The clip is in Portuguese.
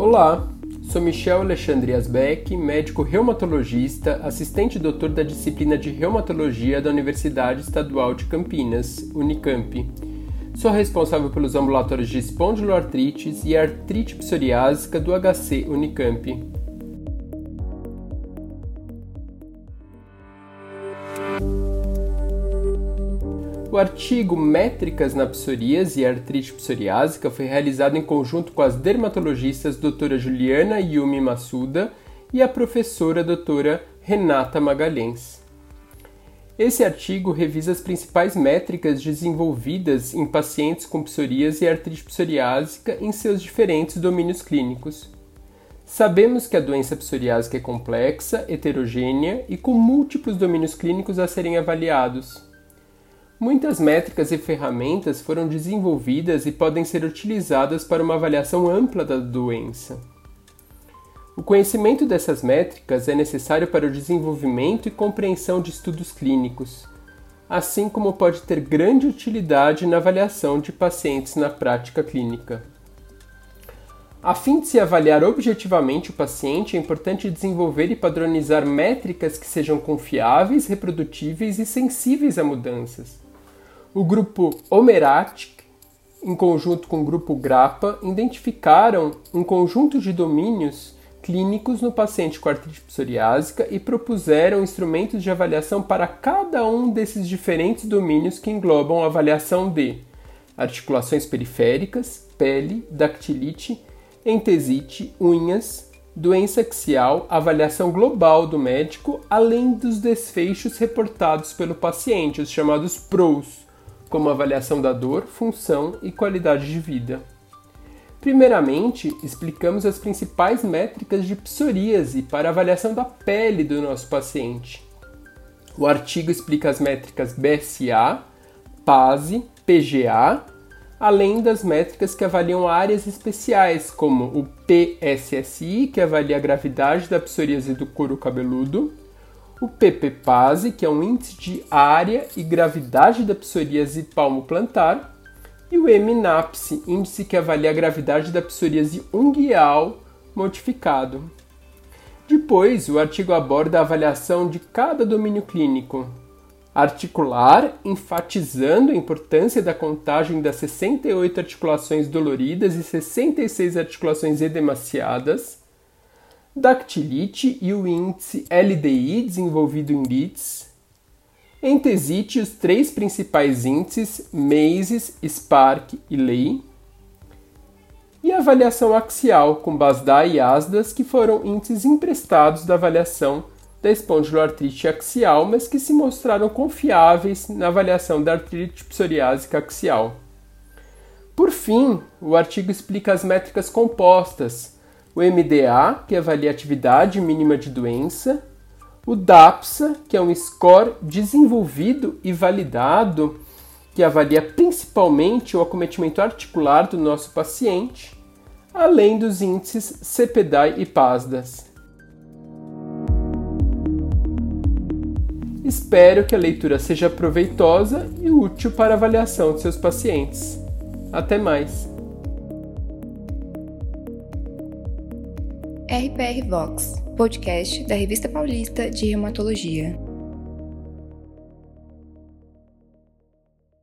Olá, sou Michel Alexandre Asbeck, médico reumatologista, assistente doutor da disciplina de reumatologia da Universidade Estadual de Campinas, Unicamp. Sou responsável pelos ambulatórios de espondiloartrites e artrite psoriásica do HC Unicamp. O artigo Métricas na psoríase e artrite psoriásica foi realizado em conjunto com as dermatologistas doutora Juliana Yumi Massuda e a professora doutora Renata Magalhães. Esse artigo revisa as principais métricas desenvolvidas em pacientes com psoríase e artrite psoriásica em seus diferentes domínios clínicos. Sabemos que a doença psoriásica é complexa, heterogênea e com múltiplos domínios clínicos a serem avaliados. Muitas métricas e ferramentas foram desenvolvidas e podem ser utilizadas para uma avaliação ampla da doença. O conhecimento dessas métricas é necessário para o desenvolvimento e compreensão de estudos clínicos, assim como pode ter grande utilidade na avaliação de pacientes na prática clínica. A fim de se avaliar objetivamente o paciente, é importante desenvolver e padronizar métricas que sejam confiáveis, reprodutíveis e sensíveis a mudanças. O grupo Omeratic, em conjunto com o grupo Grappa, identificaram um conjunto de domínios clínicos no paciente com artrite psoriásica e propuseram instrumentos de avaliação para cada um desses diferentes domínios que englobam a avaliação de articulações periféricas, pele, dactilite, entesite, unhas, doença axial, avaliação global do médico, além dos desfechos reportados pelo paciente, os chamados PROS, como avaliação da dor, função e qualidade de vida. Primeiramente, explicamos as principais métricas de psoríase para avaliação da pele do nosso paciente. O artigo explica as métricas BSA, PASE, PGA, além das métricas que avaliam áreas especiais, como o PSSI, que avalia a gravidade da psoríase do couro cabeludo, o PPPase, que é um índice de área e gravidade da psoríase palmo-plantar, e o MNAPSE, índice que avalia a gravidade da psoríase unguial modificado. Depois, o artigo aborda a avaliação de cada domínio clínico. Articular, enfatizando a importância da contagem das 68 articulações doloridas e 66 articulações edemaciadas dactilite e o índice LDI desenvolvido em LITS, entesite os três principais índices MACES, SPARC e LEI, e avaliação axial com BASDA e ASDAS, que foram índices emprestados da avaliação da espondiloartrite axial, mas que se mostraram confiáveis na avaliação da artrite psoriásica axial. Por fim, o artigo explica as métricas compostas, o MDA, que avalia a atividade mínima de doença, o DAPSA, que é um score desenvolvido e validado, que avalia principalmente o acometimento articular do nosso paciente, além dos índices CPDAI e PASDAS. Espero que a leitura seja proveitosa e útil para a avaliação de seus pacientes. Até mais! RPR Vox, podcast da Revista Paulista de Reumatologia.